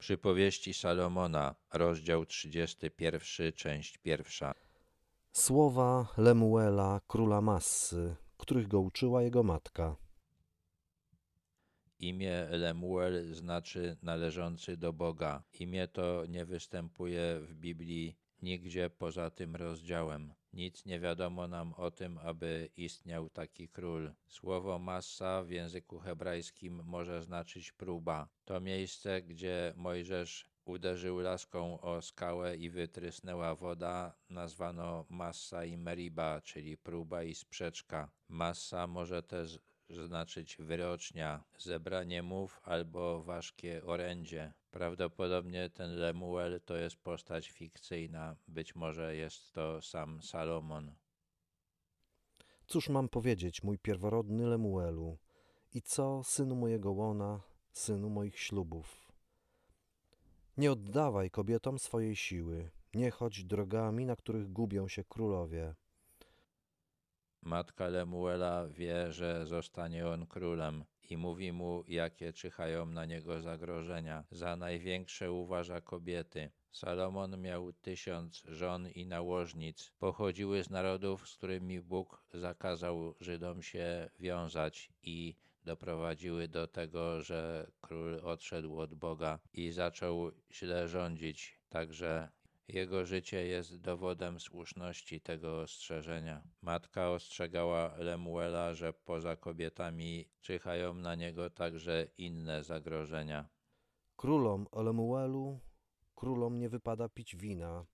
Przypowieści Salomona, rozdział 31, część pierwsza. Słowa Lemuela, króla Massy, których go uczyła jego matka. Imię Lemuel znaczy należący do Boga. Imię to nie występuje w Biblii nigdzie poza tym rozdziałem. Nic nie wiadomo nam o tym, aby istniał taki król. Słowo massa w języku hebrajskim może znaczyć próba. To miejsce, gdzie Mojżesz uderzył laską o skałę i wytrysnęła woda, nazwano Massa i Meriba, czyli próba i sprzeczka. Massa może też znaczyć wyrocznia, zebranie mów albo ważkie orędzie. Prawdopodobnie ten Lemuel to jest postać fikcyjna, być może jest to sam Salomon. Cóż mam powiedzieć, mój pierworodny Lemuelu, i co, synu mojego łona, synu moich ślubów? Nie oddawaj kobietom swojej siły, nie chodź drogami, na których gubią się królowie. Matka Lemuela wie, że zostanie on królem i mówi mu, jakie czyhają na niego zagrożenia. Za największe uważa kobiety. Salomon miał tysiąc żon i nałożnic. Pochodziły z narodów, z którymi Bóg zakazał Żydom się wiązać i doprowadziły do tego, że król odszedł od Boga i zaczął źle rządzić. Także jego życie jest dowodem słuszności tego ostrzeżenia. Matka ostrzegała Lemuela, że poza kobietami czyhają na niego także inne zagrożenia. Królom Lemuelu, królom nie wypada pić wina,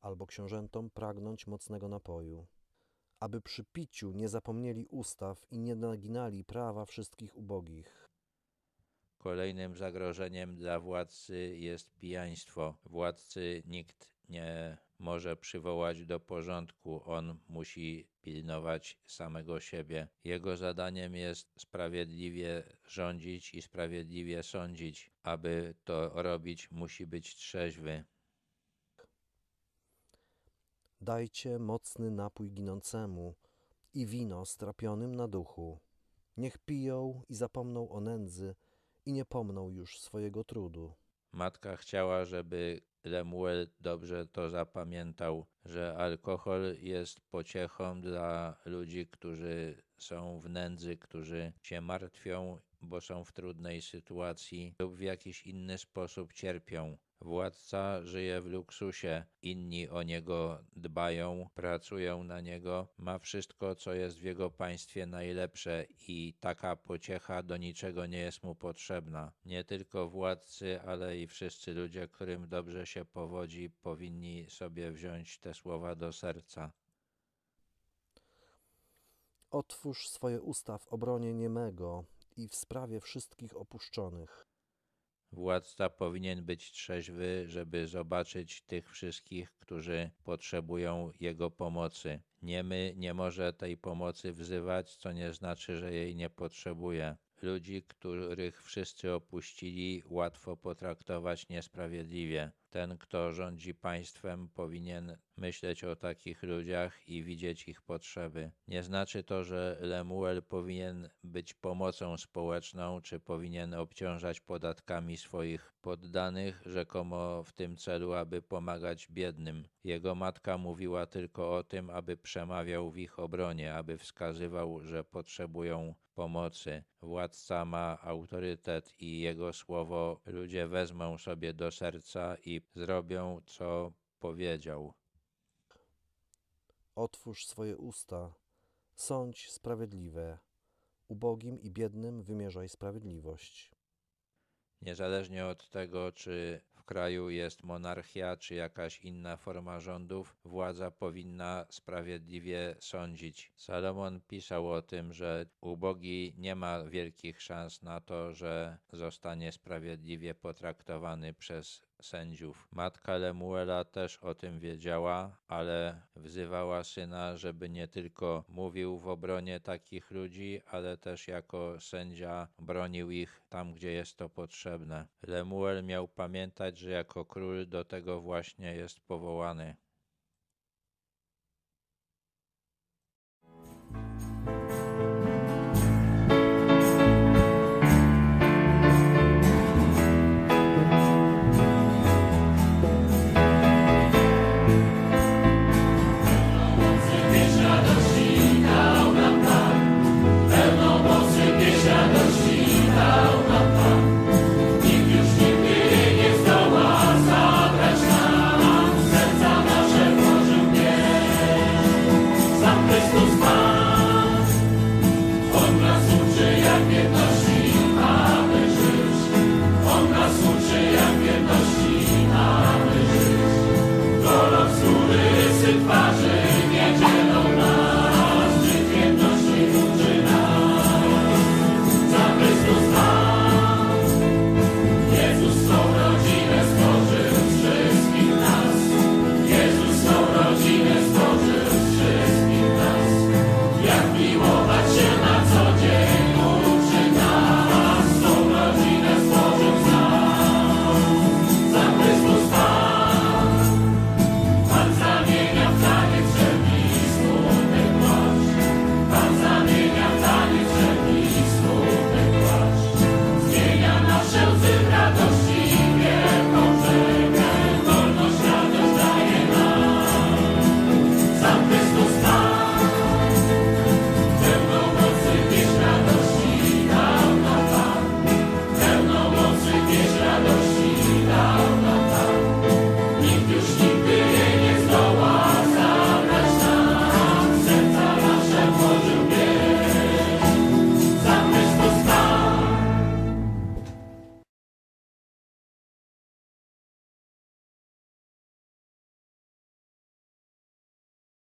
albo książętom pragnąć mocnego napoju, aby przy piciu nie zapomnieli ustaw i nie naginali prawa wszystkich ubogich Kolejnym zagrożeniem dla władcy jest pijaństwo. Władcy nikt nie może przywołać do porządku, on musi pilnować samego siebie. Jego zadaniem jest sprawiedliwie rządzić i sprawiedliwie sądzić. Aby to robić, musi być trzeźwy. Dajcie mocny napój ginącemu i wino strapionym na duchu. Niech piją i zapomną o nędzy, i nie pomną już swojego trudu. Matka chciała, żeby Lemuel dobrze to zapamiętał, że alkohol jest pociechą dla ludzi, którzy są w nędzy, którzy się martwią, bo są w trudnej sytuacji lub w jakiś inny sposób cierpią. Władca żyje w luksusie, inni o niego dbają, pracują na niego, ma wszystko, co jest w jego państwie najlepsze i taka pociecha do niczego nie jest mu potrzebna. Nie tylko władcy, ale i wszyscy ludzie, którym dobrze się powodzi, powinni sobie wziąć te słowa do serca. Otwórz swoje usta w obronie niemego i w sprawie wszystkich opuszczonych. Władca powinien być trzeźwy, żeby zobaczyć tych wszystkich, którzy potrzebują jego pomocy. Niemy nie może tej pomocy wzywać, co nie znaczy, że jej nie potrzebuje. Ludzi, których wszyscy opuścili, łatwo potraktować niesprawiedliwie. Ten, kto rządzi państwem, powinien myśleć o takich ludziach i widzieć ich potrzeby. Nie znaczy to, że Lemuel powinien być pomocą społeczną, czy powinien obciążać podatkami swoich poddanych, rzekomo w tym celu, aby pomagać biednym. Jego matka mówiła tylko o tym, aby przemawiał w ich obronie, aby wskazywał, że potrzebują pomocy. Władca ma autorytet i jego słowo ludzie wezmą sobie do serca i zrobią, co powiedział. Otwórz swoje usta, sądź sprawiedliwe, ubogim i biednym wymierzaj sprawiedliwość. Niezależnie od tego, czy kraju jest monarchia, czy jakaś inna forma rządów, władza powinna sprawiedliwie sądzić. Salomon pisał o tym, że ubogi nie ma wielkich szans na to, że zostanie sprawiedliwie potraktowany przez sędziów. Matka Lemuela też o tym wiedziała, ale wzywała syna, żeby nie tylko mówił w obronie takich ludzi, ale też jako sędzia bronił ich tam, gdzie jest to potrzebne. Lemuel miał pamiętać, że jako król do tego właśnie jest powołany.